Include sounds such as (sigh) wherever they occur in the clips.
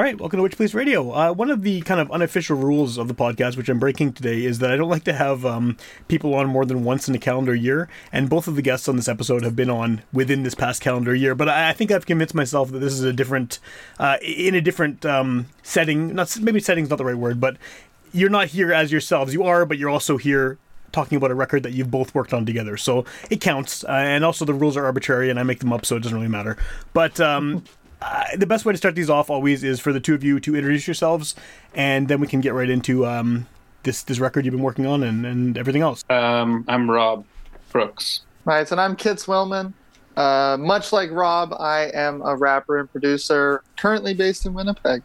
All right, welcome to Witch Police Radio. Uh, one of the kind of unofficial rules of the podcast, which I'm breaking today, is that I don't like to have um, people on more than once in a calendar year. And both of the guests on this episode have been on within this past calendar year. But I, I think I've convinced myself that this is a different, uh, in a different um, setting. Not maybe setting's not the right word, but you're not here as yourselves. You are, but you're also here talking about a record that you've both worked on together. So it counts. Uh, and also the rules are arbitrary and I make them up, so it doesn't really matter. But um, uh, the best way to start these off always is for the two of you to introduce yourselves, and then we can get right into um, this this record you've been working on and, and everything else. Um, I'm Rob Crooks. Right, and I'm Kitz Willman. Uh, much like Rob, I am a rapper and producer, currently based in Winnipeg.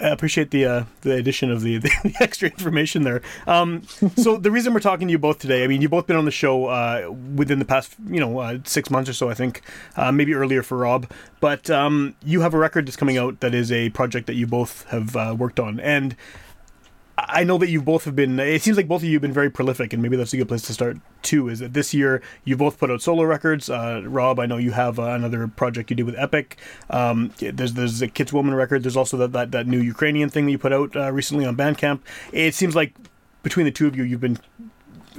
I appreciate the uh, the addition of the, (laughs) the extra information there. Um, so the reason we're talking to you both today, I mean, you've both been on the show uh, within the past, you know, uh, six months or so, I think, uh, maybe earlier for Rob. But um, you have a record that's coming out that is a project that you both have uh, worked on, and I know that you both have been. It seems like both of you have been very prolific, and maybe that's a good place to start too. Is that this year you both put out solo records? Uh, Rob, I know you have uh, another project you did with Epic. Um, there's there's a Kitz Willman record. There's also that, that that new Ukrainian thing that you put out uh, recently on Bandcamp. It seems like between the two of you, you've been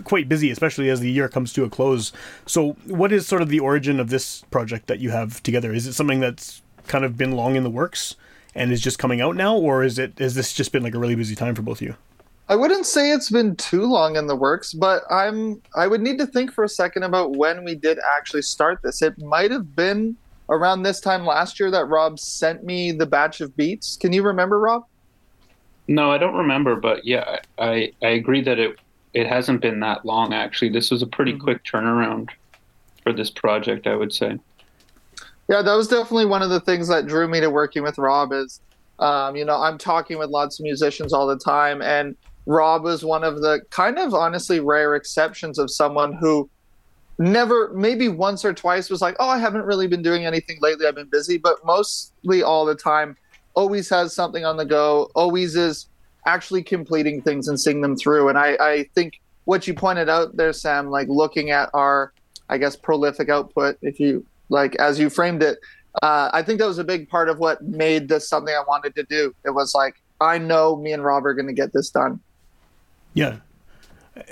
quite busy, especially as the year comes to a close. So, what is sort of the origin of this project that you have together? Is it something that's kind of been long in the works? And is just coming out now, or is it has this just been like a really busy time for both of you? I wouldn't say it's been too long in the works, but I'm I would need to think for a second about when we did actually start this. It might have been around this time last year that Rob sent me the batch of beats. Can you remember, Rob? No, I don't remember, but yeah, I I agree that it it hasn't been that long actually. This was a pretty mm-hmm. quick turnaround for this project, I would say. Yeah, that was definitely one of the things that drew me to working with Rob. Is um, you know I'm talking with lots of musicians all the time, and Rob was one of the kind of honestly rare exceptions of someone who never, maybe once or twice, was like, "Oh, I haven't really been doing anything lately. I've been busy," but mostly all the time, always has something on the go. Always is actually completing things and seeing them through. And I, I think what you pointed out there, Sam, like looking at our, I guess, prolific output, if you like as you framed it uh, i think that was a big part of what made this something i wanted to do. It was like i know me and rob are going to get this done. Yeah.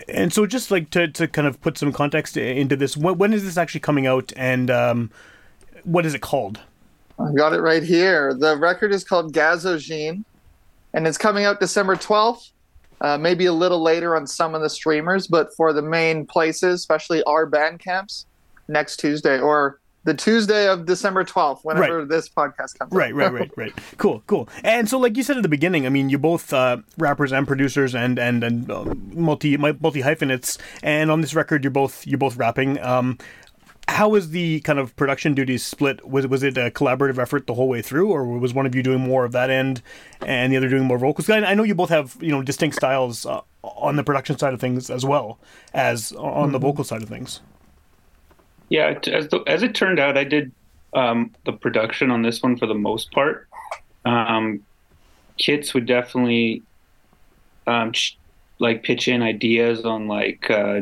And so just like to, to kind of put some context into this when, when is this actually coming out and um, what is it called? I got it right here. The record is called gazogene and it's coming out december 12th uh, maybe a little later on some of the streamers but for the main places especially our Bandcamps next tuesday or the Tuesday of December 12th, whenever right. this podcast comes Right, right, right, right. Cool, cool. And so, like you said at the beginning, I mean, you're both uh, rappers and producers and and and uh, multi multi hyphenates. And on this record, you're both you're both rapping. Um, how was the kind of production duties split? Was was it a collaborative effort the whole way through, or was one of you doing more of that end and the other doing more vocals? I, I know you both have you know distinct styles uh, on the production side of things as well as on mm-hmm. the vocal side of things. Yeah, as the, as it turned out, I did um, the production on this one for the most part. Um, Kitz would definitely um, like pitch in ideas on like uh,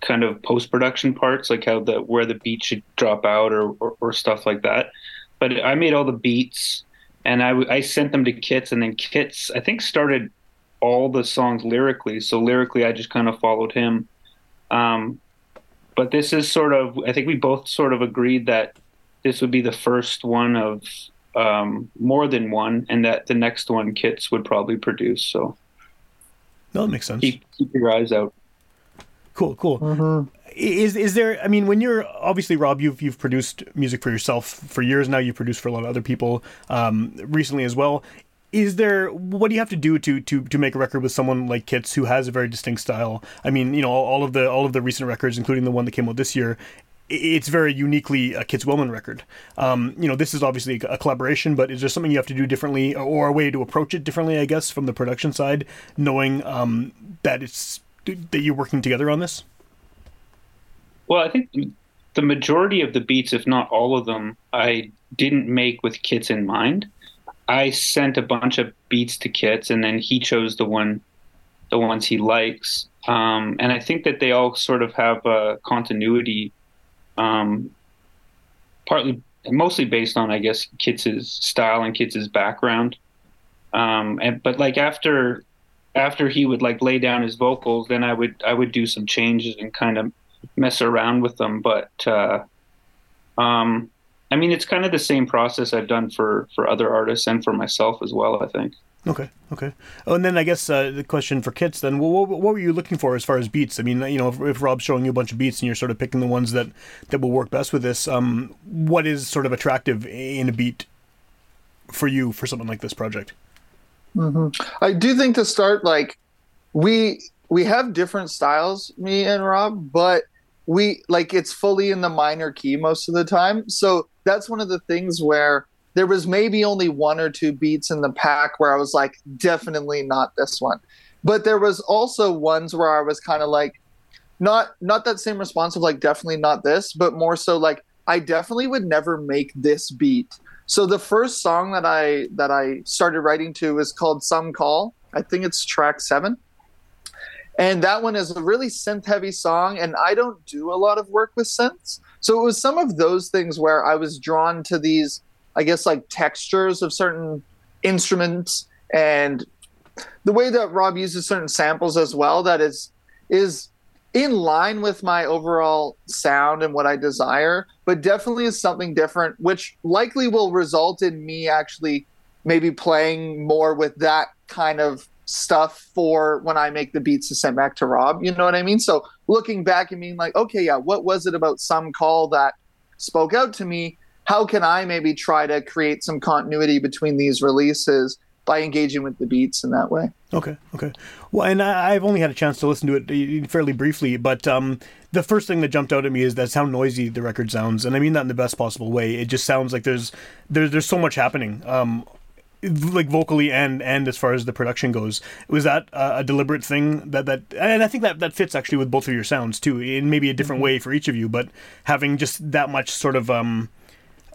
kind of post production parts, like how the where the beat should drop out or, or, or stuff like that. But I made all the beats and I, I sent them to Kitz, and then Kitz I think started all the songs lyrically. So lyrically, I just kind of followed him. Um, but this is sort of I think we both sort of agreed that this would be the first one of um, more than one, and that the next one Kitz would probably produce. So No, that makes sense. keep keep your eyes out. Cool, cool. Is is there? I mean, when you're obviously Rob, you've you've produced music for yourself for years now. You've produced for a lot of other people um, recently as well. Is there? What do you have to do to to to make a record with someone like Kitz who has a very distinct style? I mean, you know, all of the all of the recent records, including the one that came out this year. It's very uniquely a Kitz Willman record. Um, you know, this is obviously a collaboration, but is there something you have to do differently, or a way to approach it differently? I guess from the production side, knowing um, that it's that you're working together on this. Well, I think the majority of the beats, if not all of them, I didn't make with Kitz in mind. I sent a bunch of beats to Kitz, and then he chose the one, the ones he likes. Um, and I think that they all sort of have a continuity, um, partly, mostly based on, I guess, Kitz's style and Kitz's background. Um, and but like after, after he would like lay down his vocals, then I would I would do some changes and kind of mess around with them. But uh, um, I mean, it's kind of the same process I've done for for other artists and for myself as well. I think. Okay, okay. Oh, and then I guess uh, the question for Kitz then, what, what, what were you looking for as far as beats? I mean, you know, if, if Rob's showing you a bunch of beats and you're sort of picking the ones that, that will work best with this, um, what is sort of attractive in a beat for you for something like this project? I do think to start, like we we have different styles, me and Rob, but we like it's fully in the minor key most of the time. So that's one of the things where there was maybe only one or two beats in the pack where I was like, definitely not this one. But there was also ones where I was kind of like, not not that same response of like definitely not this, but more so like I definitely would never make this beat. So the first song that I that I started writing to is called Some Call. I think it's track seven. And that one is a really synth heavy song, and I don't do a lot of work with synths. So it was some of those things where I was drawn to these, I guess, like textures of certain instruments and the way that Rob uses certain samples as well that is is in line with my overall sound and what I desire, but definitely is something different, which likely will result in me actually maybe playing more with that kind of stuff for when I make the beats to send back to Rob. You know what I mean? So looking back and being like, okay, yeah, what was it about some call that spoke out to me? How can I maybe try to create some continuity between these releases by engaging with the beats in that way? Okay, okay. Well, and I, I've only had a chance to listen to it uh, fairly briefly, but um, the first thing that jumped out at me is that's how noisy the record sounds, and I mean that in the best possible way. It just sounds like there's there's there's so much happening, um, like vocally and and as far as the production goes. Was that uh, a deliberate thing that that and I think that that fits actually with both of your sounds too, in maybe a different way for each of you, but having just that much sort of um,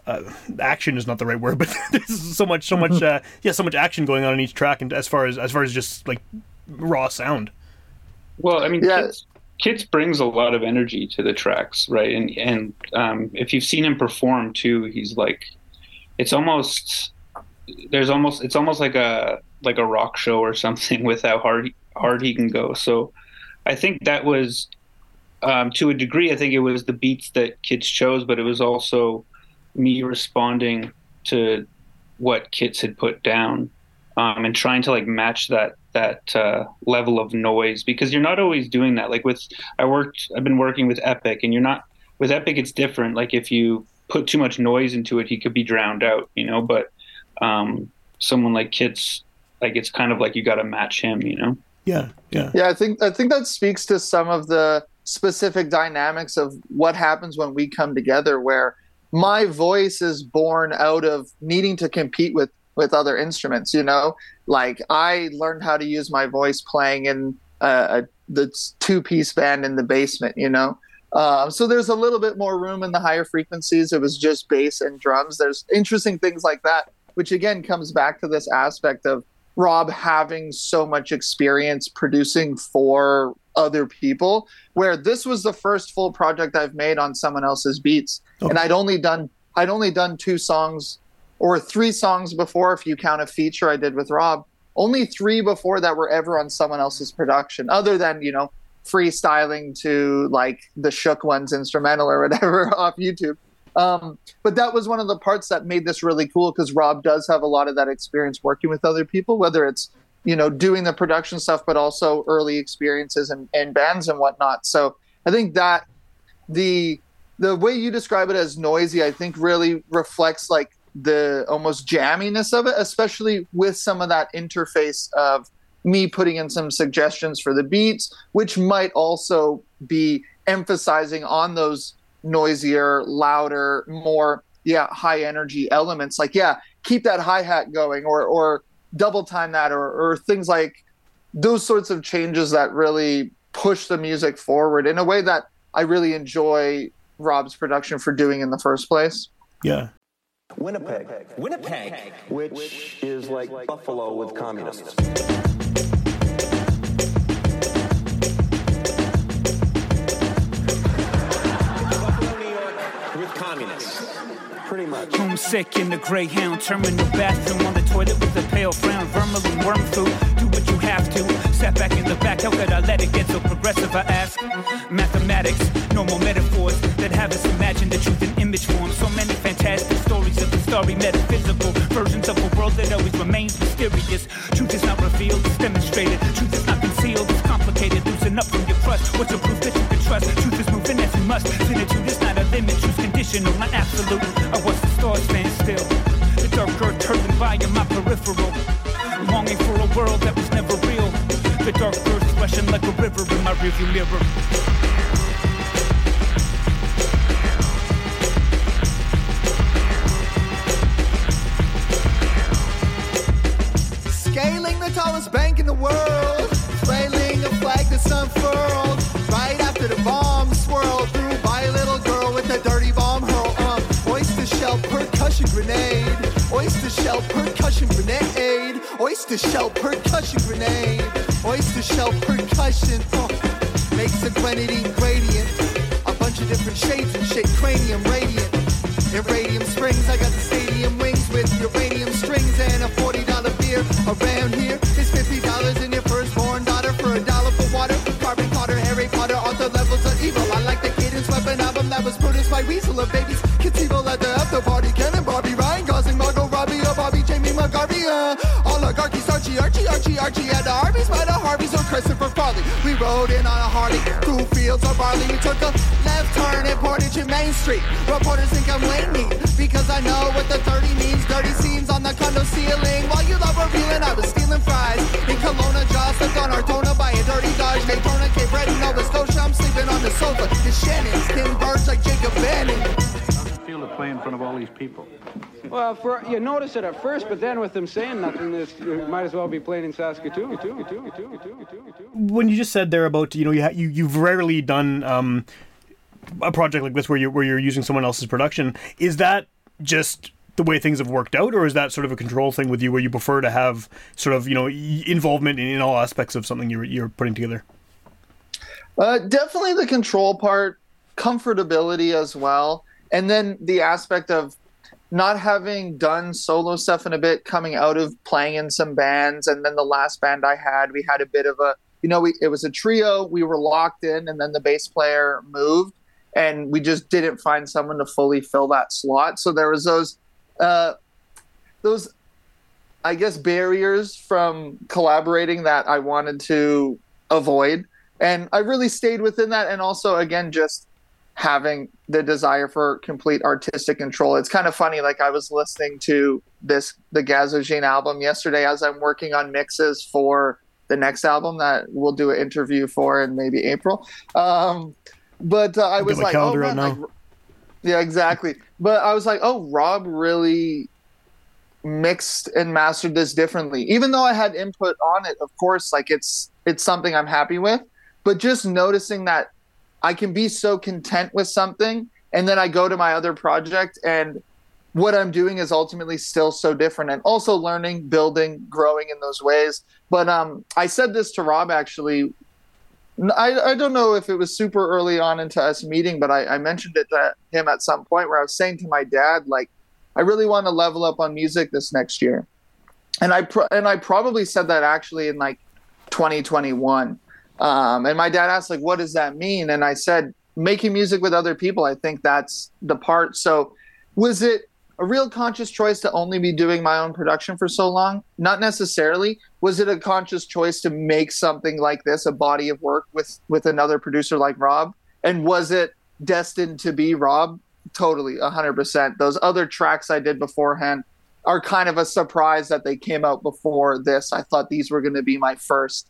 uh, action is not the right word, (laughs) but there's so much, so much, uh, yeah, so much action going on in each track, and as far as as far as just like raw sound. Well, I mean, Yeah. Kitz, Kitz brings a lot of energy to the tracks, right? And and um, if you've seen him perform too, he's like, it's almost there's almost it's almost like a like a rock show or something (laughs) with how hard hard he can go. So I think that was um, to a degree. I think it was the beats that Kitz chose, but it was also me responding to what Kitz had put down um, and trying to like match that that uh, level of noise because you're not always doing that. Like with I worked, I've been working with Epic, and you're not with Epic. It's different. Like if you put too much noise into it, he could be drowned out, you know. But um, someone like Kitz, like it's kind of like you got to match him, you know. Yeah, yeah, Yeah, I think I think that speaks to some of the specific dynamics of what happens when we come together where my voice is born out of needing to compete with with other instruments, you know? Like I learned how to use my voice playing in uh, a the two-piece band in the basement, you know? Um, so there's a little bit more room in the higher frequencies. It was just bass and drums. There's interesting things like that, which again comes back to this aspect of Rob having so much experience producing for other people, where this was the first full project I've made on someone else's beats, and I'd only done I'd only done two songs or three songs before, if you count a feature I did with Rob. Only three before that were ever on someone else's production, other than you know freestyling to like the Shook Ones instrumental or whatever (laughs) off YouTube. Um, but that was one of the parts that made this really cool because Rob does have a lot of that experience working with other people, whether it's you know doing the production stuff, but also early experiences and, and bands and whatnot. So I think that the the way you describe it as noisy, I think really reflects like the almost jamminess of it, especially with some of that interface of me putting in some suggestions for the beats, which might also be emphasizing on those noisier, louder, more yeah, high energy elements. Like yeah, keep that hi hat going, or or double time that, or or things like those sorts of changes that really push the music forward in a way that I really enjoy Rob's production for doing in the first place. Yeah. Winnipeg. Winnipeg. Which is like Buffalo with communists. Buffalo, Pretty much. Homesick in the Greyhound terminal bathroom on the toilet with a pale frown, vermilion worm food. Do what you have to. Sat back in the back, how could I let it get so progressive? I ask. Mathematics, no more metaphors that have us imagine the truth in image form. So many fantastic stories of the story, metaphysical versions of a world that always remains mysterious. Truth is not revealed, it's demonstrated. Truth is not concealed, it's complicated. Loosen up from your crust. What's a proof that you can trust? Truth is moving as you must. Finitude is not a limit, truth's conditional, not absolute. I watch the stars stand still. The dark earth turning by in my peripheral. Longing for a world that was never real. The dark earth rushing like a river in my rearview mirror. Scaling the tallest bank in the world, grenade. Oyster shell percussion grenade. Oyster shell percussion grenade. Oyster shell percussion. Uh, makes a grenadine gradient. A bunch of different shades and shit. Cranium radiant. In radium springs, I got the stadium wings with uranium strings and a $40 beer. Around here, it's $50 in your firstborn daughter for a dollar for water. Carbon Potter, Harry Potter, author levels of evil. I like the Cadence Weapon album that was produced by Weasel of Babies. Evil at the after party. McGarvey. Uh, oligarchy, Archie, Archie, Archie, Archie at the Harveys by the Harveys or Christopher Farley. We rode in on a Harley through fields of barley. We took a left turn at Portage and Main Street. Reporters think I'm late me because I know what the 30 means. Dirty scenes on the condo ceiling. While you love revealing, I was stealing fries. In Kelowna, Joss lived on Artona by a dirty Dodge. Daytona, Cape Breton, Nova Scotia. I'm sleeping on the sofa. It's Shannon's skin birds like Jacob Bannon. feel to play in front of all these people? Well, for, you notice it at first, but then with them saying nothing, this, you might as well be playing in Saskatoon. Too, too, too, too, too, too. When you just said there about you know you ha- you you've rarely done um, a project like this where you where you're using someone else's production, is that just the way things have worked out, or is that sort of a control thing with you where you prefer to have sort of you know involvement in, in all aspects of something you're you're putting together? Uh, definitely the control part, comfortability as well, and then the aspect of not having done solo stuff in a bit, coming out of playing in some bands, and then the last band I had, we had a bit of a, you know, we it was a trio, we were locked in, and then the bass player moved, and we just didn't find someone to fully fill that slot. So there was those, uh, those, I guess, barriers from collaborating that I wanted to avoid and I really stayed within that. And also, again, just having the desire for complete artistic control. It's kind of funny. Like I was listening to this the Gazogene album yesterday as I'm working on mixes for the next album that we'll do an interview for in maybe April. Um, but uh, I was like, oh man, like, yeah, exactly. But I was like, oh, Rob really mixed and mastered this differently. Even though I had input on it, of course, like it's it's something I'm happy with. But just noticing that I can be so content with something and then I go to my other project and what I'm doing is ultimately still so different and also learning, building, growing in those ways. But um, I said this to Rob actually. I, I don't know if it was super early on into us meeting, but I, I mentioned it to him at some point where I was saying to my dad, like, I really want to level up on music this next year. And I pro- and I probably said that actually in like 2021. Um, and my dad asked, like, what does that mean? And I said, making music with other people. I think that's the part. So, was it a real conscious choice to only be doing my own production for so long? Not necessarily. Was it a conscious choice to make something like this, a body of work with with another producer like Rob? And was it destined to be Rob? Totally, 100%. Those other tracks I did beforehand are kind of a surprise that they came out before this. I thought these were going to be my first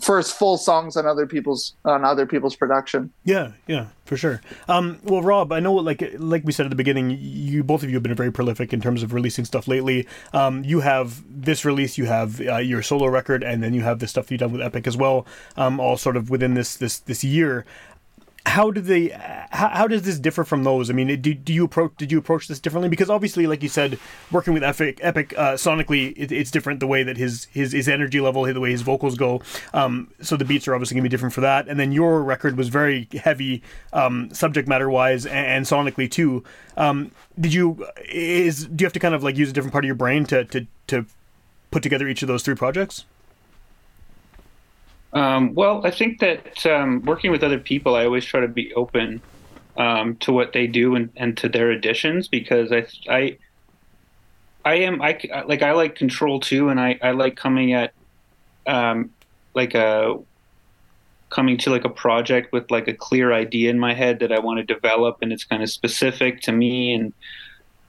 first full songs on other people's on other people's production. Yeah, yeah, for sure. Um, well, Rob, I know, like like we said at the beginning, you both of you have been very prolific in terms of releasing stuff lately. Um, you have this release, you have uh, your solo record, and then you have the stuff you've done with Epic as well. Um, all sort of within this this this year how do they how, how does this differ from those? I mean do, do you approach did you approach this differently? Because obviously like you said working with epic epic uh, sonically it, it's different the way that his his his energy level the way his vocals go. Um, so the beats are obviously going to be different for that. And then your record was very heavy um, subject matter wise and, and sonically too. Um, did you is do you have to kind of like use a different part of your brain to to to put together each of those three projects um, well, I think that um, working with other people, I always try to be open um, to what they do and, and to their additions because I, I, I am I like I like control too, and I, I like coming at, um, like a, coming to like a project with like a clear idea in my head that I want to develop, and it's kind of specific to me, and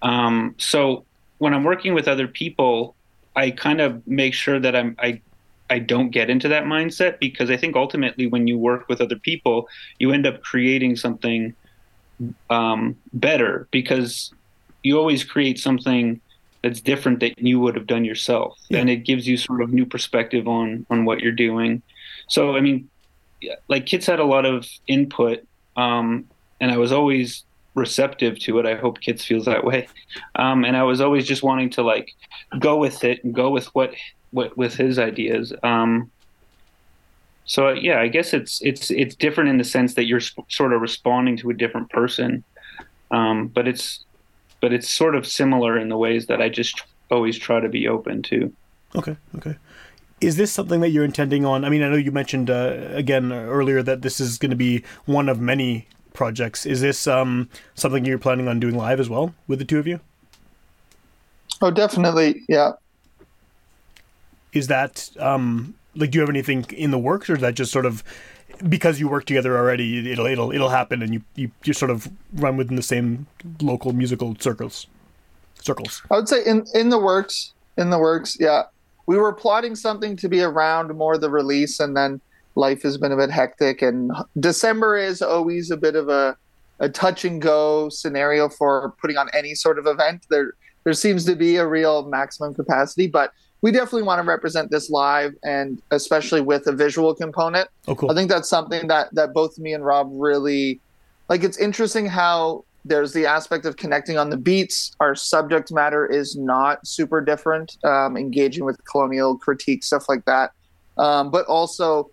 um, so when I'm working with other people, I kind of make sure that I'm I I don't get into that mindset because I think ultimately when you work with other people, you end up creating something um, better because you always create something that's different that you would have done yourself, yeah. and it gives you sort of new perspective on on what you're doing. So I mean, like Kitz had a lot of input, um, and I was always receptive to it. I hope Kitz feels that way, um, and I was always just wanting to like go with it and go with what with, with his ideas. Um, so yeah, I guess it's it's it's different in the sense that you're sp- sort of responding to a different person, um, but it's but it's sort of similar in the ways that I just always try to be open to. Okay, okay. Is this something that you're intending on? I mean, I know you mentioned uh, again earlier that this is going to be one of many projects. Is this um, something you're planning on doing live as well with the two of you? Oh, definitely. Yeah is that um, like do you have anything in the works, or is that just sort of because you work together already? It'll it'll it'll happen, and you you, you sort of run within the same local musical circles. Circles. I would say in in the works. In the works, yeah. We were plotting something to be around more the release, and then life has been a bit hectic. And December is always a bit of a a touch and go scenario for putting on any sort of event. There there seems to be a real maximum capacity, but we definitely want to represent this live and especially with a visual component. Oh, cool. I think that's something that that both me and Rob really like. It's interesting how there's the aspect of connecting on the beats. Our subject matter is not super different, um, engaging with colonial critique, stuff like that. Um, but also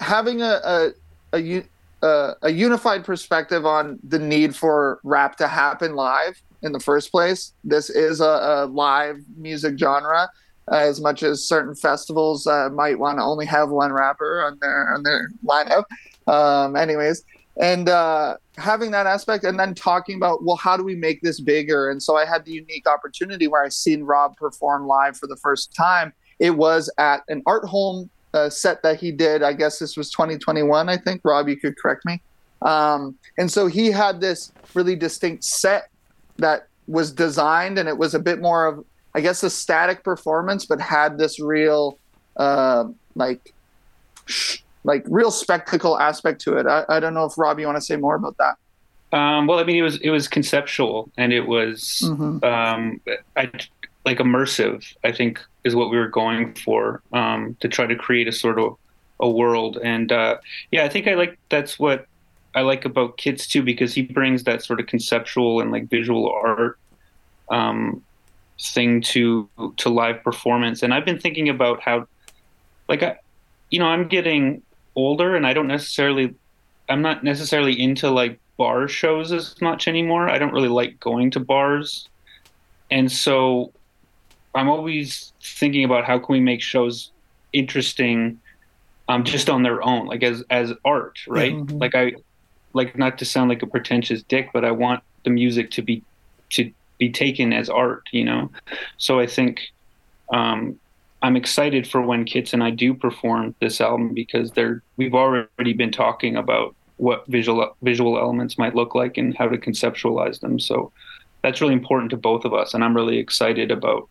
having a a, a, a, a unified perspective on the need for rap to happen live in the first place. This is a, a live music genre as much as certain festivals uh, might want to only have one rapper on their on their lineup. Um, anyways, and uh, having that aspect, and then talking about well, how do we make this bigger? And so I had the unique opportunity where I seen Rob perform live for the first time. It was at an art home uh, set that he did. I guess this was 2021. I think Rob, you could correct me. Um, and so he had this really distinct set that was designed, and it was a bit more of I guess a static performance, but had this real uh, like sh- like real spectacle aspect to it. I, I don't know if Rob, you want to say more about that. Um, well, I mean, it was it was conceptual and it was mm-hmm. um, I, like immersive. I think is what we were going for um, to try to create a sort of a world. And uh, yeah, I think I like that's what I like about Kitz too because he brings that sort of conceptual and like visual art um, thing to to live performance and i've been thinking about how like i you know i'm getting older and i don't necessarily i'm not necessarily into like bar shows as much anymore i don't really like going to bars and so i'm always thinking about how can we make shows interesting um, just on their own, like as as art, right? Mhm. Like I like not to sound like a pretentious dick, but I want the music to be to be taken as art, you know. So I think um, I'm excited for when Kitz and I do perform this album because they're we've already been talking about what visual visual elements might look like and how to conceptualize them. So that's really important to both of us, and I'm really excited about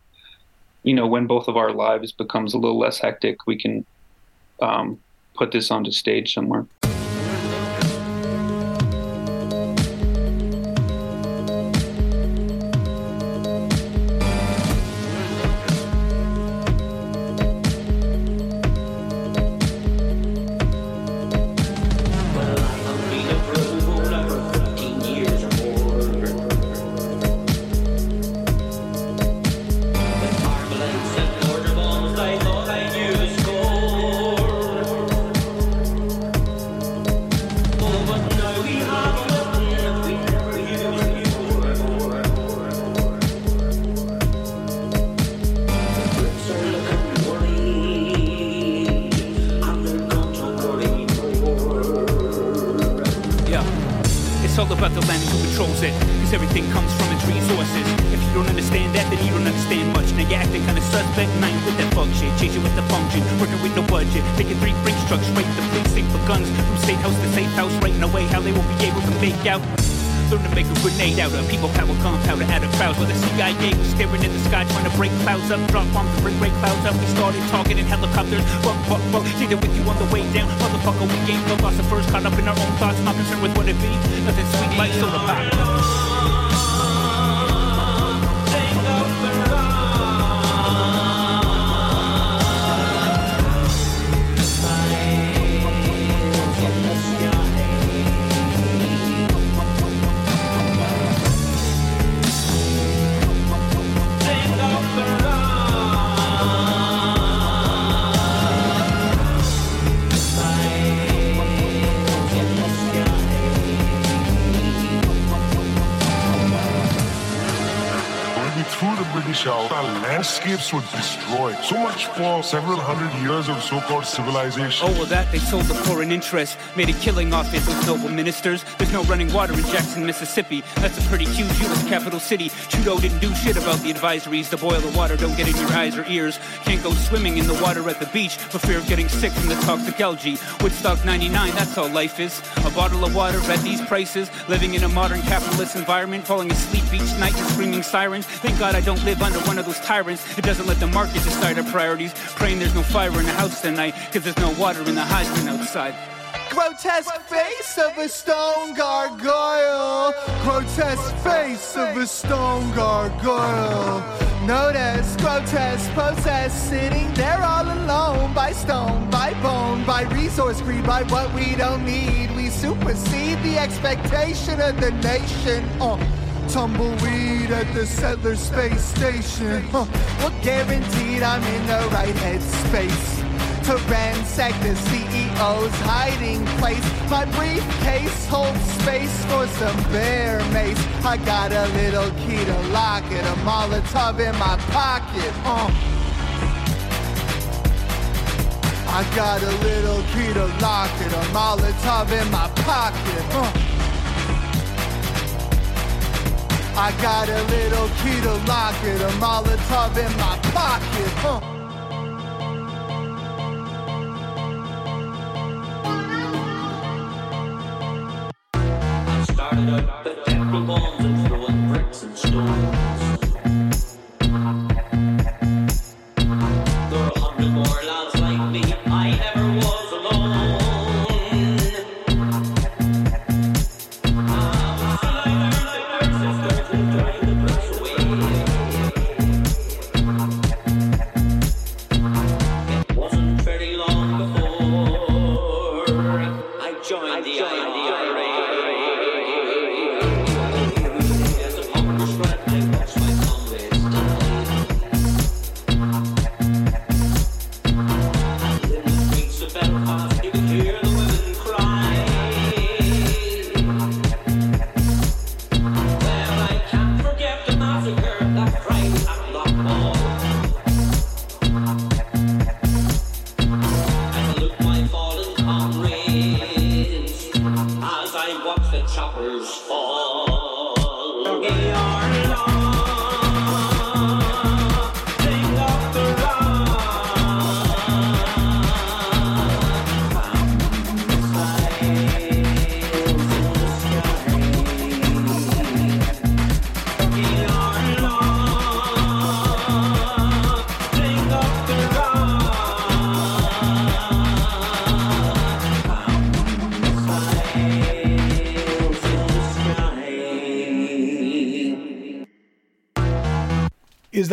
you know when both of our lives becomes a little less hectic, we can um, put this onto stage somewhere. Were destroyed. So much for several hundred years of so-called civilization. Oh, well, that they sold the foreign interest. Made a killing off it, those noble ministers. There's no running water in Jackson, Mississippi. That's a pretty huge U.S. capital city. Trudeau didn't do shit about the advisories. The boil of water don't get in your eyes or ears. Can't go swimming in the water at the beach for fear of getting sick from the toxic algae. Woodstock 99, that's all life is. A bottle of water at these prices. Living in a modern capitalist environment. Falling asleep each night to screaming sirens. Thank God I don't live under one of those tyrants. It doesn't let the market decide our priorities. Praying there's no fire in the house tonight. Cause there's no water in the hydrant outside. Grotesque face of a stone gargoyle. Grotesque face of a stone gargoyle. Notice grotesque possessed, sitting there all alone by stone, by bone, by resource greed, by what we don't need. We supersede the expectation of the nation. Uh, tumbleweed at the settler space station. Uh, well, guaranteed I'm in the right headspace to ransack the CEO's hiding place. My briefcase holds space for some bear mace. I got a little key to lock it, a Molotov in my pocket. I got a little key to lock it, a Molotov in my pocket. I got a little key to lock it, a Molotov in my pocket. Uh. Started up the petrol bombs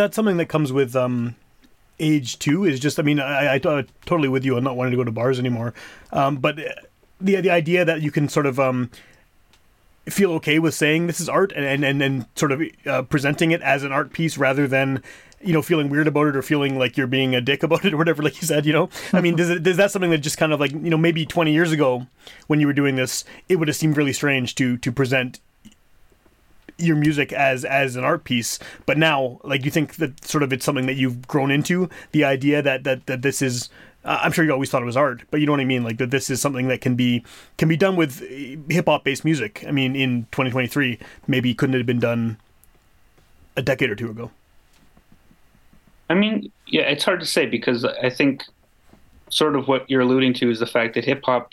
that something that comes with um, age too? Is just I mean I, totally with you on not wanting to go to bars anymore, um, but the the idea that you can sort of um, feel okay with saying this is art and and and, and sort of uh, presenting it as an art piece rather than you know feeling weird about it or feeling like you're being a dick about it or whatever like you said you know i mean does, it, is that something that just kind of like you know maybe 20 years ago when you were doing this it would have seemed really strange to to present your music as as an art piece but now like you think that sort of it's something that you've grown into the idea that that that this is uh, I'm sure you always thought it was art, but you know what I mean. Like that, this is something that can be can be done with hip hop based music. I mean, in 2023, maybe couldn't it have been done a decade or two ago? I mean, yeah, it's hard to say because I think sort of what you're alluding to is the fact that hip hop,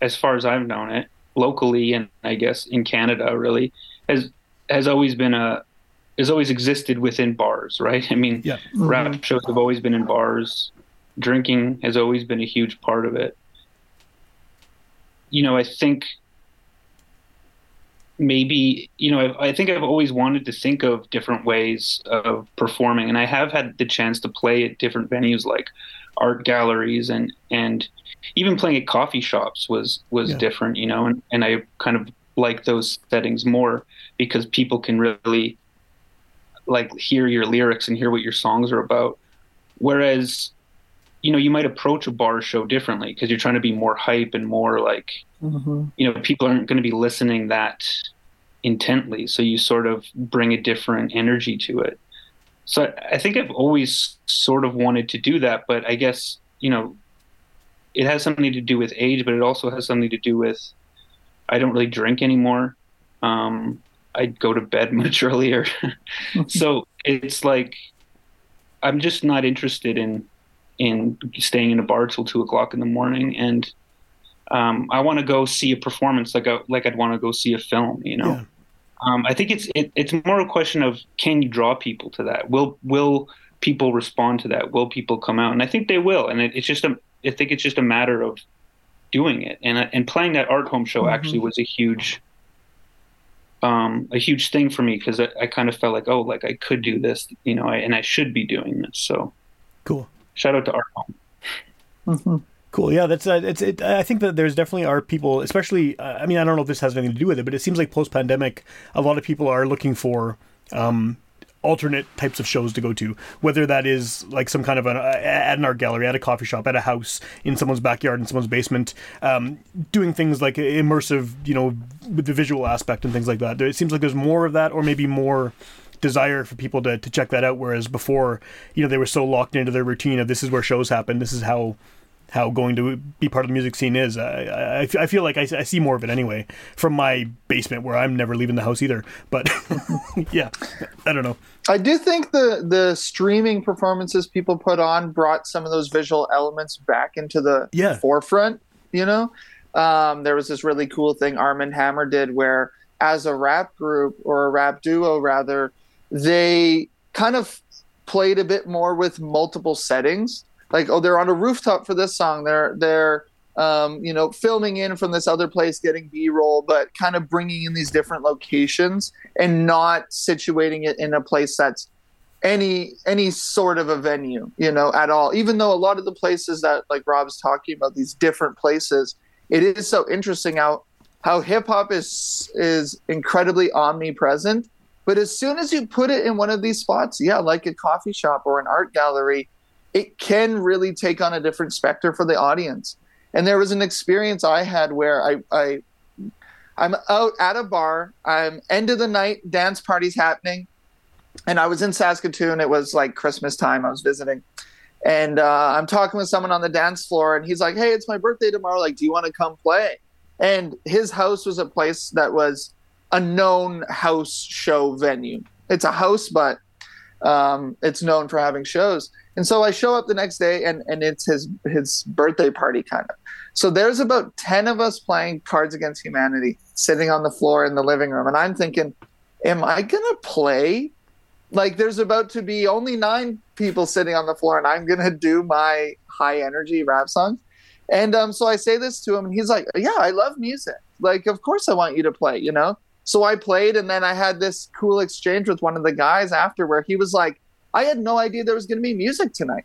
as far as I've known it, locally and I guess in Canada, really has has always been a has always existed within bars, right? I mean, yeah. rap mm-hmm. shows have always been in bars. Drinking has always been a huge part of it. You know, I think maybe you know I, I think I've always wanted to think of different ways of performing, and I have had the chance to play at different venues like art galleries and and even playing at coffee shops was was Yeah. different, you know, and, and I kind of like those settings more because people can really like hear your lyrics and hear what your songs are about. Whereas, you know, you might approach a bar show differently because you're trying to be more hype and more like you know people aren't going to be listening that intently. So you sort of bring a different energy to it. So I- i think i've always sort of wanted to do that but i guess you know it has something to do with age but it also has something to do with i don't really drink anymore. Um, i go to bed (laughs) much earlier. (laughs) So it's like i'm just not interested in in staying in a bar till two o'clock in the morning and um, I want to go see a performance like a, like I'd want to go see a film. You know, um, I think it's it, it's more a question of can you draw people to that? Will will people respond to that? Will people come out? And I think they will. And it, it's just a I think it's just a matter of doing it. And and playing that art home show actually was a huge um, a huge thing for me because I, I kind of felt like oh like I could do this you know I, and I should be doing this. So Cool. Shout out to art home. Cool. Yeah, that's uh, it's. It, I think that there's definitely are people, especially. Uh, I mean, I don't know if this has anything to do with it, but it seems like post pandemic, a lot of people are looking for um, alternate types of shows to go to. Whether that is like some kind of an uh, at an art gallery, at a coffee shop, at a house, in someone's backyard, in someone's basement, um, doing things like immersive, you know, with the visual aspect and things like that. It seems like there's more of that, or maybe more desire for people to, to check that out whereas before you know they were so locked into their routine of this is where shows happen this is how how going to be part of the music scene is I, I, I feel like I, I see more of it anyway from my basement where I'm never leaving the house either but (laughs) yeah I don't know I do think the the streaming performances people put on brought some of those visual elements back into the Yeah. forefront. You know, um, there was this really cool thing Armand Hammer did where, as a rap group or a rap duo, rather, they kind of played a bit more with multiple settings. Like, oh, they're on a rooftop for this song. They're they're um, you know filming in from this other place, getting B roll, but kind of bringing in these different locations and not situating it in a place that's any any sort of a venue, you know, at all. Even though a lot of the places that like Rob's talking about, these different places, it is so interesting how how hip hop is is incredibly omnipresent. But as soon as you put it in one of these spots, yeah, like a coffee shop or an art gallery, it can really take on a different specter for the audience. And there was an experience I had where I, I I'm out at a bar. I'm end of the night, dance party's happening, and I was in Saskatoon. It was like Christmas time. I was visiting, and uh, I'm talking with someone on the dance floor, and he's like, "Hey, it's my birthday tomorrow. Like, do you want to come play?" And his house was a place that was a known house show venue. It's a house, but um, it's known for having shows. And so I show up the next day, and and it's his his birthday party kind of. So there's about ten of us playing Cards Against Humanity, sitting on the floor in the living room, and I'm thinking, am I gonna play? Like there's about to be only nine people sitting on the floor, and I'm gonna do my high energy rap song. And um, so I say this to him, and he's like, "Yeah, I love music. Like, of course I want you to play, you know." So I played, and then I had this cool exchange with one of the guys after where he was like, I had no idea there was going to be music tonight.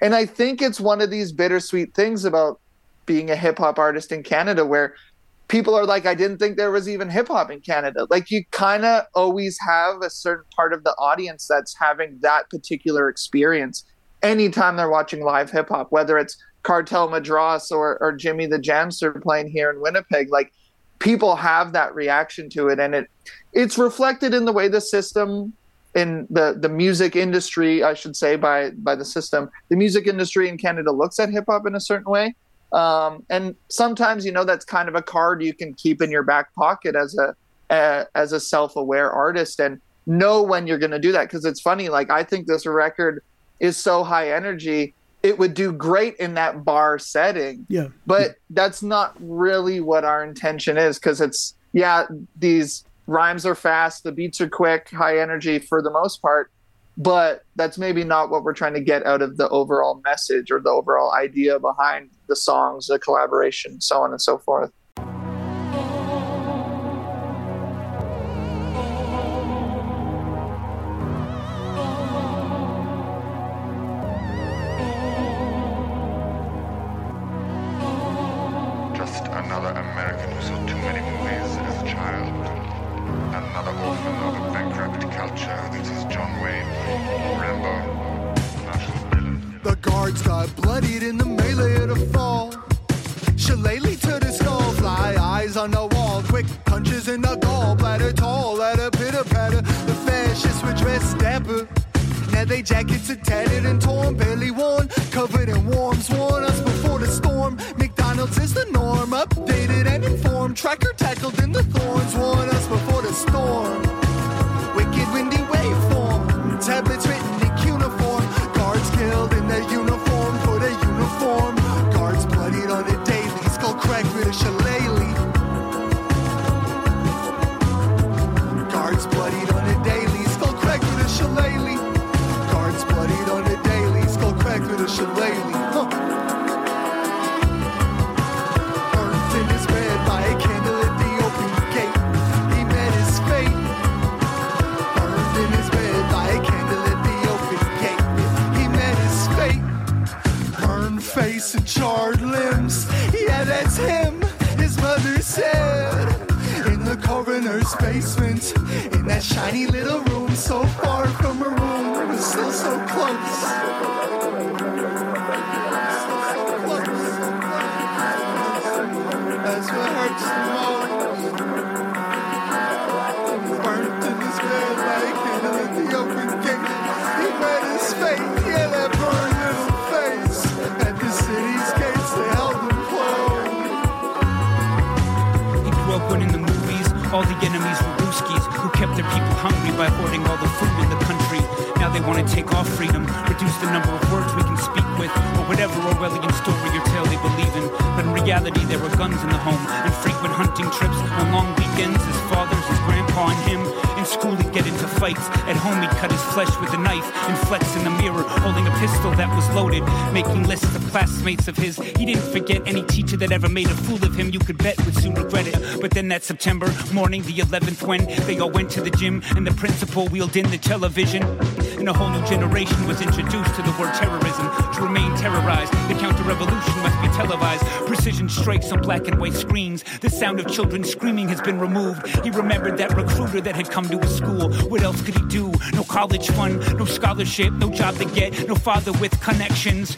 And I think it's one of these bittersweet things about being a hip hop artist in Canada where people are like, I didn't think there was even hip hop in Canada. Like, you kind of always have a certain part of the audience that's having that particular experience anytime they're watching live hip hop, whether it's Cartel Madras or, or Jimmy the Jamster playing here in Winnipeg. Like, people have that reaction to it, and it it's reflected in the way the system in the the music industry, I should say, by by the system, the music industry in Canada looks at hip hop in a certain way. Um, and sometimes, you know, that's kind of a card you can keep in your back pocket as a, a as a self aware artist and know when you're going to do that. Because it's funny, like I think this record is so high energy, it would do great in that bar setting. Yeah. But that's not really what our intention is. Because it's yeah, these rhymes are fast, the beats are quick, high energy for the most part but that's maybe not what we're trying to get out of the overall message or the overall idea behind the songs, the collaboration, so on and so forth. Saw too many movies as a child. Another orphan of a bankrupt culture that is John Wayne, Rambo. The guards got bloodied in the melee at a fall. Shillelagh to the skull, fly eyes on the wall. Quick punches in the gallbladder, tall at a pitter patter. The fascists were dressed dapper. Now they jackets are tattered and torn, barely worn, covered in worms. Warn Tracker tackled in the thorns. Warn us before the storm. Wicked windy waveform. Tablets written in cuneiform. Guards killed in their uniform for their uniform. Guards bloodied on a daily. Skull cracked with a shillelagh. Guards bloodied on a daily. Skull cracked with a shillelagh. Guards bloodied on a daily. Skull cracked with a shillelagh. Basement, in that shiny little room, so far from her room, but still so close. Reality, there were guns in the home and frequent hunting trips on long weekends. His fathers, his grandpa, and him. In school, he'd get into fights. At home, he'd cut his flesh with a knife and flex in the mirror, holding a pistol that was loaded, making lists of classmates of his. He didn't forget any teacher that ever made a fool of him. You could bet would soon regret it. But then that September morning, the 11th, when they all went to the gym and the principal wheeled in the television, and a whole new generation was introduced to the word terrorism. To remain terrorized, the counter revolution must be televised. Precision strikes on black and white screens. The sound of children screaming has been removed. He remembered that recruiter that had come to his school. What else could he do? No college fund, no scholarship, no job to get, no father with connections.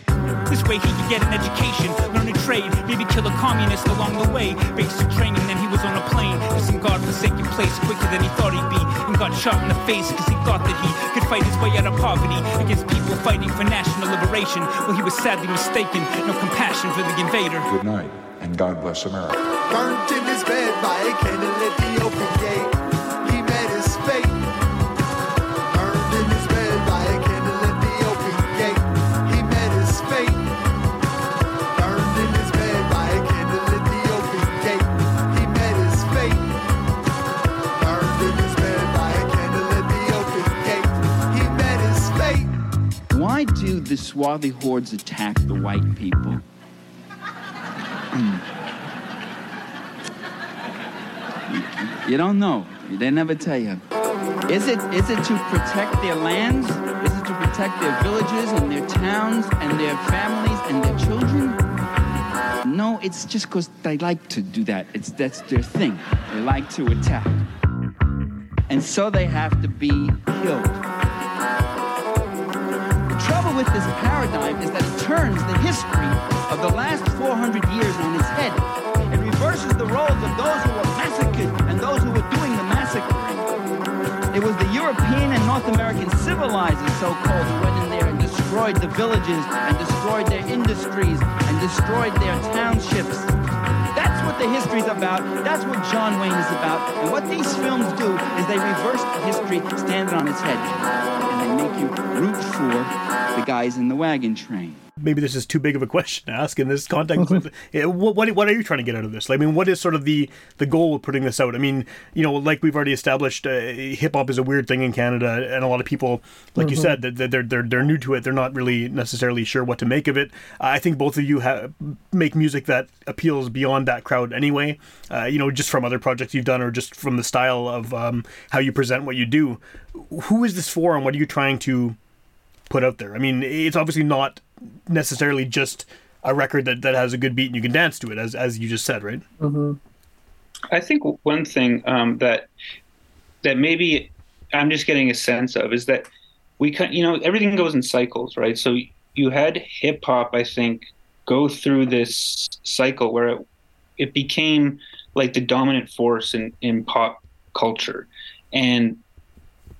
This way he could get an education, learn a trade, maybe kill a communist along the way. Basic training, then he was on a plane to some godforsaken place quicker than he thought he'd be, and got shot in the face because he thought that he could fight his way out of poverty against people fighting for national liberation. Well, he was sadly mistaken, no compassion for the invader. Good night, and God bless America. Burnt in his bed by a candle at the open gate. The swarthy hordes attack the white people? Hmm. You don't know. They never tell you. Is it is it to protect their lands? Is it to protect their villages and their towns and their families and their children? No, it's just because they like to do that. It's that's their thing. They like to attack, and so they have to be killed. The trouble with this paradigm is that it turns the history of the last 400 years on its head. It reverses the roles of those who were massacred and those who were doing the massacring. It was the European and North American civilizers, so-called, who went in there and destroyed the villages and destroyed their industries and destroyed their townships. That's what the history's about. That's what John Wayne is about. And what these films do is they reverse the history, stand it on its head, guys in the wagon train. maybe this is too big of a question to ask in this context. (laughs) what, what what are you trying to get out of this? I mean, what is sort of the the goal of putting this out? I mean, you know, like we've already established, uh, hip hop is a weird thing in Canada, and a lot of people, like you Mhm. said, that that they're they're they're new to it. They're not really necessarily sure what to make of it. I think both of you have make music that appeals beyond that crowd anyway. Uh, you know, just from other projects you've done, or just from the style of um, how you present what you do. Who is this for, and what are you trying to put out there? I mean, it's obviously not necessarily just a record that, that has a good beat and you can dance to it, as as you just said, right? Mm-hmm. I think one thing um, that that maybe I'm just getting a sense of is that we can, you know, everything goes in cycles, right? So you had hip hop, I think, go through this cycle where it, it became like the dominant force in in pop culture, and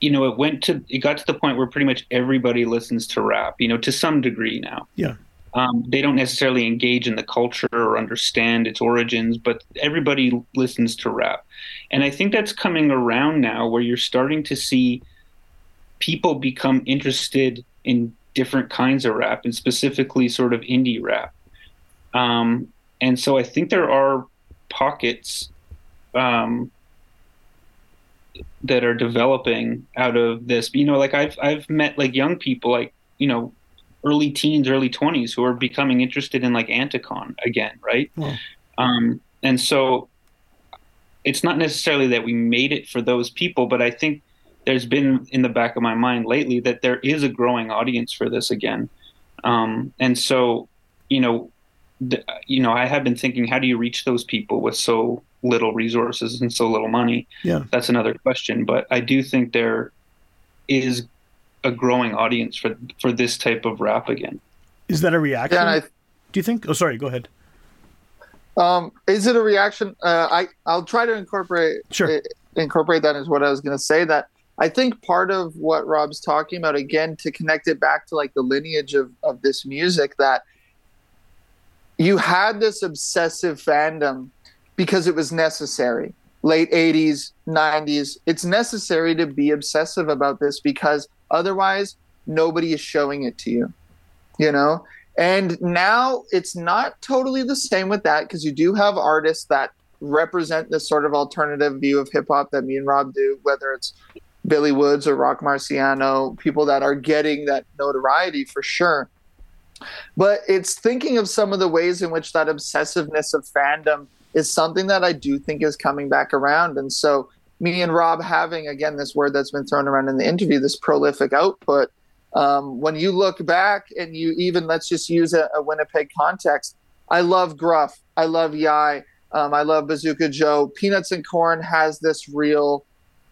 you know, it went to it got to the point where pretty much everybody listens to rap, you know, to some degree now Yeah. um, they don't necessarily engage in the culture or understand its origins, but everybody listens to rap. And I think that's coming around now where you're starting to see people become interested in different kinds of rap and specifically sort of indie rap. Um, and so I think there are pockets um, that are developing out of this. You know, like I've I've met like young people, like you know, early teens, early twenties, who are becoming interested in like Anticon again, right? Well, Um, and so it's not necessarily that we made it for those people, but I think there's been in the back of my mind lately that there is a growing audience for this again. Um, and so, you know, th- you know, I have been thinking, how do you reach those people with so little resources and so little money? Yeah. That's another question, but I do think there is a growing audience for for this type of rap again. Is that a reaction? Yeah, I- Do you think? Oh, sorry. Go ahead. Um, is it a reaction? Uh, I I'll try to incorporate Sure. incorporate that as what I was going to say. That I think part of what Rob's talking about again to connect it back to like the lineage of of this music that you had this obsessive fandom because it was necessary. Late 80s, 90s. It's necessary to be obsessive about this because otherwise nobody is showing it to you. You know? And now it's not totally the same with that because you do have artists that represent this sort of alternative view of hip hop that me and Rob do, whether it's Billy Woods or Roc Marciano, people that are getting that notoriety for sure. But it's thinking of some of the ways in which that obsessiveness of fandom is something that I do think is coming back around. And so, me and Rob having, again, this word that's been thrown around in the interview, this prolific output, um, when you look back and you even, let's just use a, a Winnipeg context, I love Gruf, I love Yy, um, I love Bazooka Joe. Peanuts and Corn has this real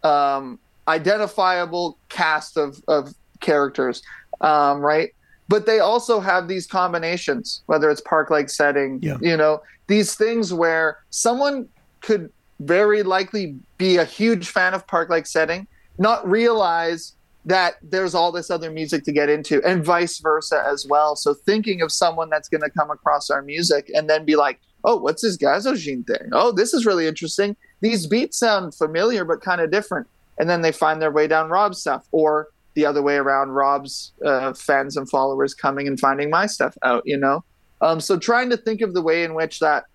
um, identifiable cast of, of characters, um, right? But they also have these combinations, whether it's park like setting, Yeah. you know, these things where someone could very likely be a huge fan of park like setting, not realize that there's all this other music to get into, and vice versa as well. So thinking of someone that's going to come across our music and then be like, oh, what's this Gazogene thing? Oh, this is really interesting. These beats sound familiar but kind of different. And then they find their way down Rob's stuff, or the other way around, Rob's uh, fans and followers coming and finding my stuff out, you know? Um, so trying to think of the way in which that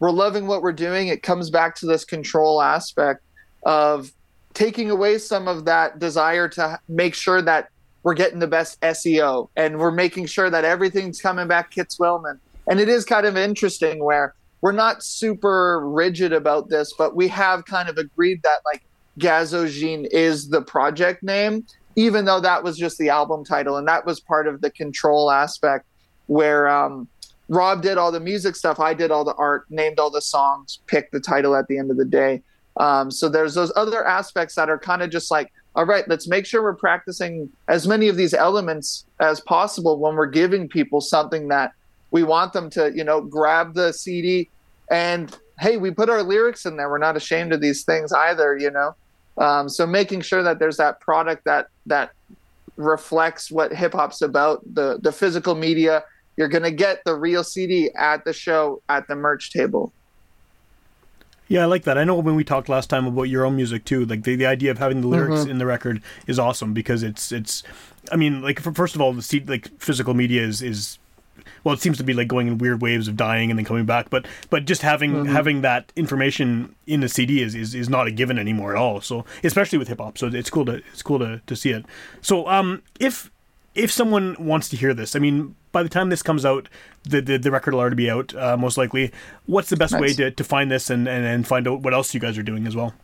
we're loving what we're doing, it comes back to this control aspect of taking away some of that desire to make sure that we're getting the best SEO and we're making sure that everything's coming back Kitz Willman. And it is kind of interesting where we're not super rigid about this, but we have kind of agreed that like Gazogene is the project name, even though that was just the album title, and that was part of the control aspect where um, Rob did all the music stuff, I did all the art, named all the songs, picked the title at the end of the day. Um, so there's those other aspects that are kind of just like, all right, let's make sure we're practicing as many of these elements as possible when we're giving people something that we want them to, you know, grab the CD and hey, we put our lyrics in there. We're not ashamed of these things either, you know. Um, so making sure that there's that product that that reflects what hip hop's about, the the physical media. You're gonna get the real CD at the show at the merch table. Yeah, I like that. I know when we talked last time about your own music too, like the, the idea of having the lyrics Mhm. in the record is awesome because it's it's I mean, like first of all, the C- like physical media is is well, it seems to be like going in weird waves of dying and then coming back, but but just having Mhm. having that information in the CD is, is is not a given anymore at all. So especially with hip hop, so it's cool to it's cool to, to see it. So um, if if someone wants to hear this, I mean, by the time this comes out, the the, the record will already be out, uh, most likely. What's the best way to, to find this and, and, and find out what else you guys are doing as well?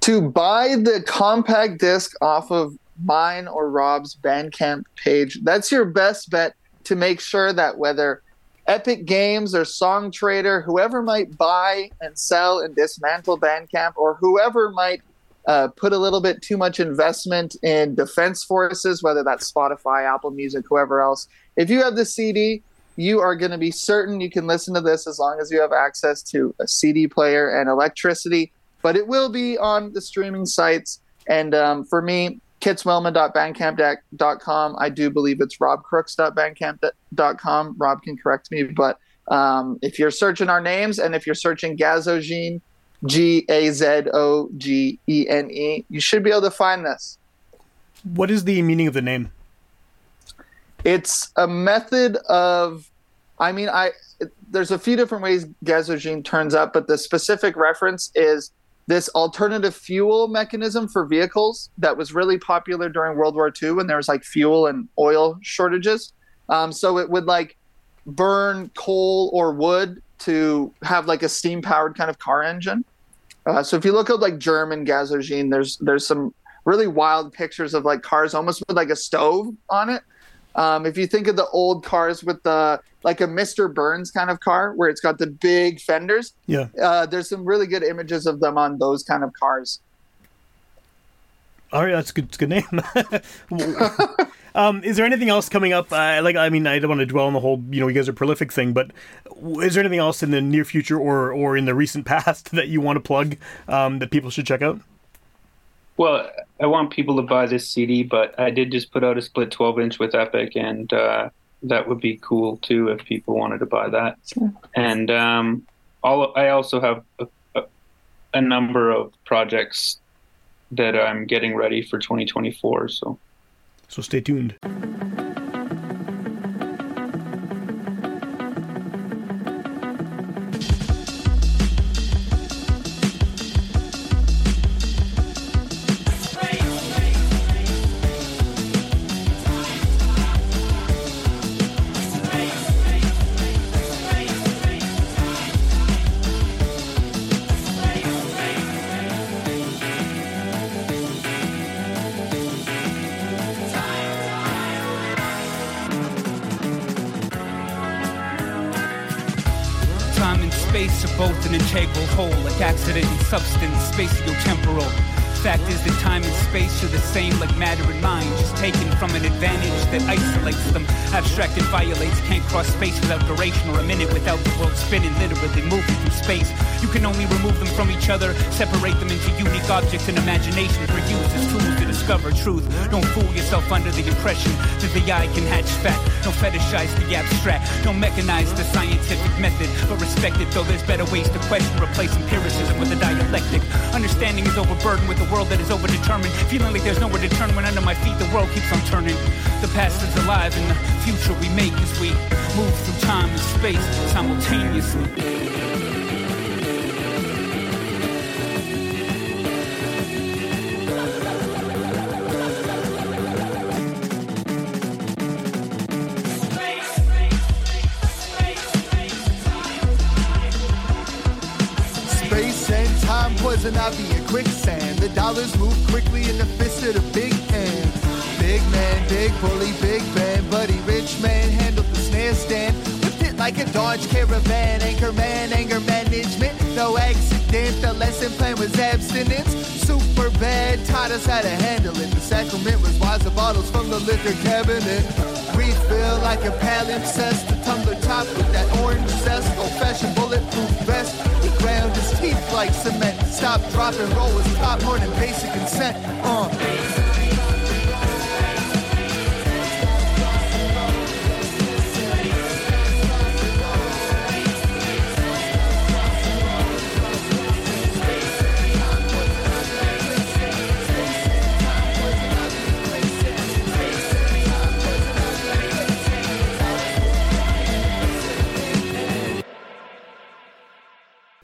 to buy the compact disc off of mine or Rob's Bandcamp page, that's your best bet to make sure that whether Epic Games or Songtradr, whoever might buy and sell and dismantle Bandcamp, or whoever might uh, put a little bit too much investment in defense forces, whether that's Spotify, Apple Music, whoever else, if you have the CD, you are going to be certain you can listen to this as long as you have access to a CD player and electricity. But it will be on the streaming sites. And um, for me, kitzwillman.bandcamp.com. I do believe it's robcrooks.bandcamp.com. Rob can correct me, but um, if you're searching our names and if you're searching Gazogene, G A Z O G E N E, you should be able to find this. What is the meaning of the name? It's a method of, I mean, I there's a few different ways Gazogene turns up, but the specific reference is this alternative fuel mechanism for vehicles that was really popular during World War II when there was like fuel and oil shortages. Um, so it would like burn coal or wood to have like a steam powered kind of car engine. Uh, so if you look at like German Gazogene, there's there's some really wild pictures of like cars almost with like a stove on it. Um, if you think of the old cars with the like a Mr. Burns kind of car where it's got the big fenders, Yeah. uh, there's some really good images of them on those kind of cars. All right, that's a good. A good name. (laughs) um, is there anything else coming up? Uh, like, I mean, I don't want to dwell on the whole, you know, you guys are prolific thing, but is there anything else in the near future or or in the recent (laughs) past that you want to plug um, that people should check out? Well, I want people to buy this CD, but I did just put out a split 12 inch with Epic, and uh, that would be cool too if people wanted to buy that. And um, all I also have a, a, a number of projects that I'm getting ready for 2024. So, so stay tuned. Minute without the world spinning, literally moving through space. You can only remove them from each other, separate them into unique objects and imagination for use as tools to discover truth. Don't fool yourself under the impression that the eye can hatch fact. Don't fetishize the abstract. Don't mechanize the scientific method, but respect it though there's better ways to question. Replace empiricism with a dialectic. Understanding is overburdened with a world that is overdetermined. Feeling like there's nowhere to turn when under my feet the world keeps on turning. The past is alive and the future we make as we move through time and space simultaneously. Was an obvious quicksand. The dollars move quickly in the fist of the big hand. Big man, big bully, big band, buddy, rich man handled the snare stand. Whipped it like a Dodge Caravan, anchor man, anger management. No accident, the lesson plan was abstinence. Super bad, taught us how to handle it. The sacrament was wiser bottles from the liquor cabinet. Refill like a palimpsest, the tumbler top with that orange zest. Old fashioned bulletproof vest. He ground his teeth like cement. Stop, drop, and roll top more than basic consent. Uh.